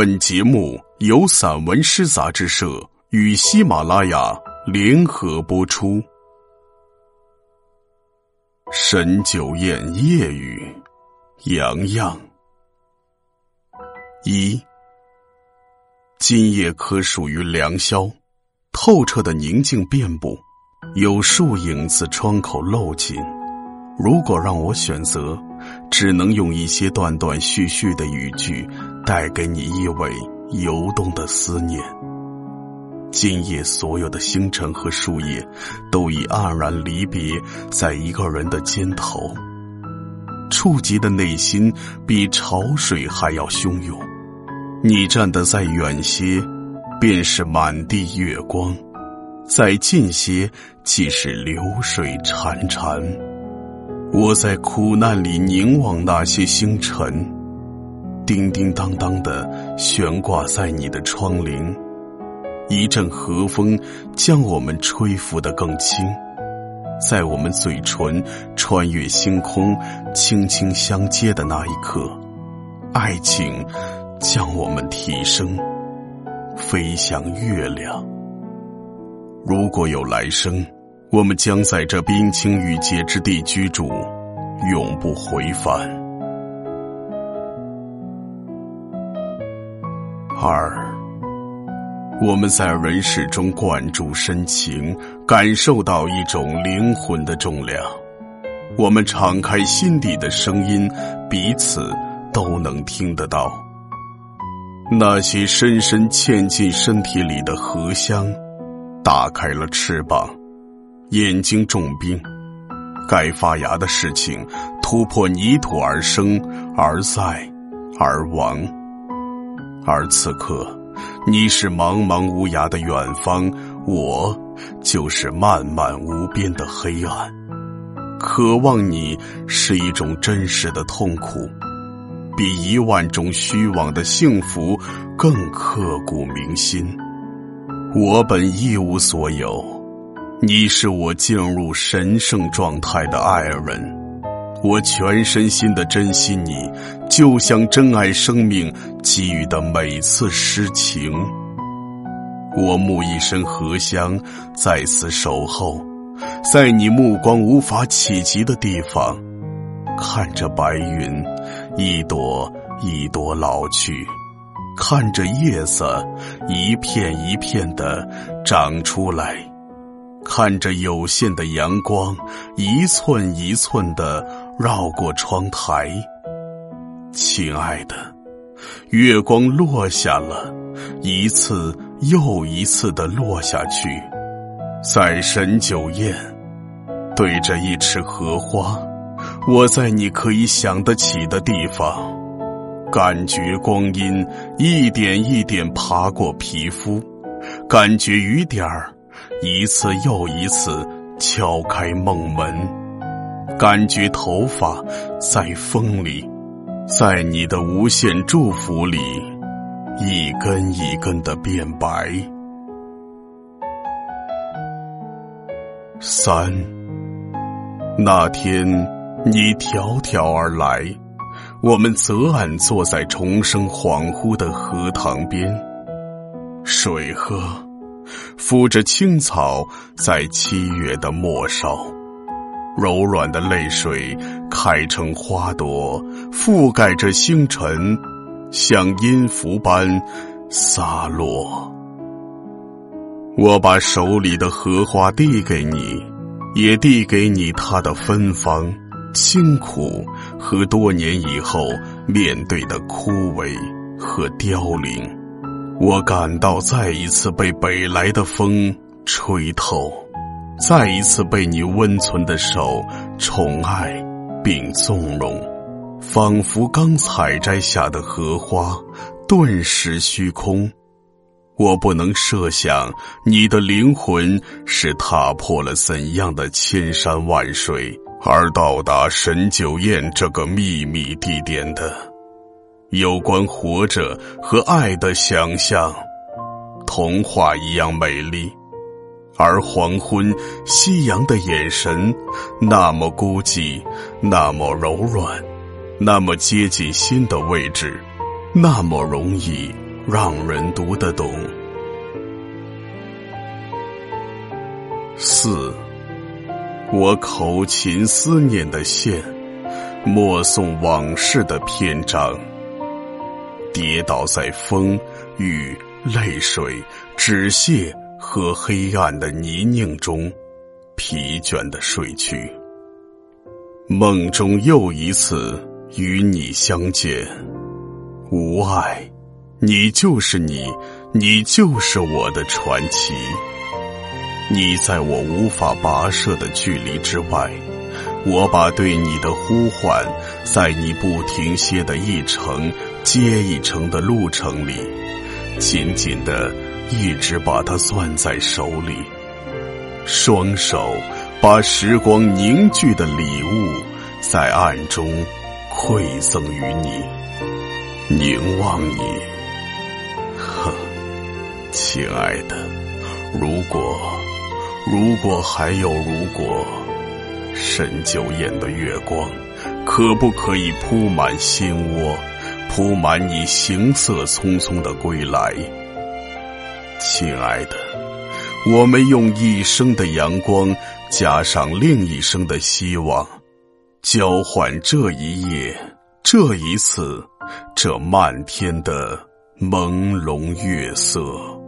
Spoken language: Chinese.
本节目由散文诗杂志社与喜马拉雅联合播出。沈九宴夜雨，洋洋。一，今夜可属于良宵，透彻的宁静遍布，有树影自窗口漏进。如果让我选择，只能用一些断断续续的语句，带给你一尾游动的思念。今夜所有的星辰和树叶，都已黯然离别在一个人的肩头。触及的内心比潮水还要汹涌。你站得再远些，便是满地月光；再近些，即是流水潺潺。我在苦难里凝望那些星辰，叮叮当当的悬挂在你的窗棂。一阵和风将我们吹拂得更轻，在我们嘴唇穿越星空、轻轻相接的那一刻，爱情将我们提升，飞向月亮。如果有来生。我们将在这冰清玉洁之地居住，永不回返。二，我们在人世中灌注深情，感受到一种灵魂的重量。我们敞开心底的声音，彼此都能听得到。那些深深嵌进身体里的荷香，打开了翅膀。眼睛重冰，该发芽的事情突破泥土而生，而在，而亡。而此刻，你是茫茫无涯的远方，我就是漫漫无边的黑暗。渴望你是一种真实的痛苦，比一万种虚妄的幸福更刻骨铭心。我本一无所有。你是我进入神圣状态的爱人，我全身心的珍惜你，就像珍爱生命给予的每次诗情。我沐一身荷香，在此守候，在你目光无法企及的地方，看着白云一朵一朵老去，看着叶子一片一片的长出来。看着有限的阳光，一寸一寸的绕过窗台。亲爱的，月光落下了，一次又一次的落下去，在神酒宴，对着一池荷花，我在你可以想得起的地方，感觉光阴一点一点爬过皮肤，感觉雨点儿。一次又一次敲开梦门，感觉头发在风里，在你的无限祝福里，一根一根的变白。三，那天你迢迢而来，我们择岸坐在重生恍惚的荷塘边，水喝。抚着青草，在七月的末梢，柔软的泪水开成花朵，覆盖着星辰，像音符般洒落。我把手里的荷花递给你，也递给你它的芬芳、清苦和多年以后面对的枯萎和凋零。我感到再一次被北来的风吹透，再一次被你温存的手宠爱并纵容，仿佛刚采摘下的荷花顿时虚空。我不能设想你的灵魂是踏破了怎样的千山万水而到达神九宴这个秘密地点的。有关活着和爱的想象，童话一样美丽；而黄昏，夕阳的眼神，那么孤寂，那么柔软，那么接近心的位置，那么容易让人读得懂。四，我口琴思念的线，默诵往事的篇章。跌倒在风雨、泪水、纸屑和黑暗的泥泞中，疲倦的睡去。梦中又一次与你相见，无爱。你就是你，你就是我的传奇。你在我无法跋涉的距离之外，我把对你的呼唤，在你不停歇的一程接一程的路程里，紧紧的一直把它攥在手里，双手把时光凝聚的礼物，在暗中馈赠于你，凝望你。呵，亲爱的，如果，如果还有如果，深九眼的月光，可不可以铺满心窝，铺满你行色匆匆的归来？亲爱的，我们用一生的阳光，加上另一生的希望，交换这一夜，这一次，这漫天的。朦胧月色。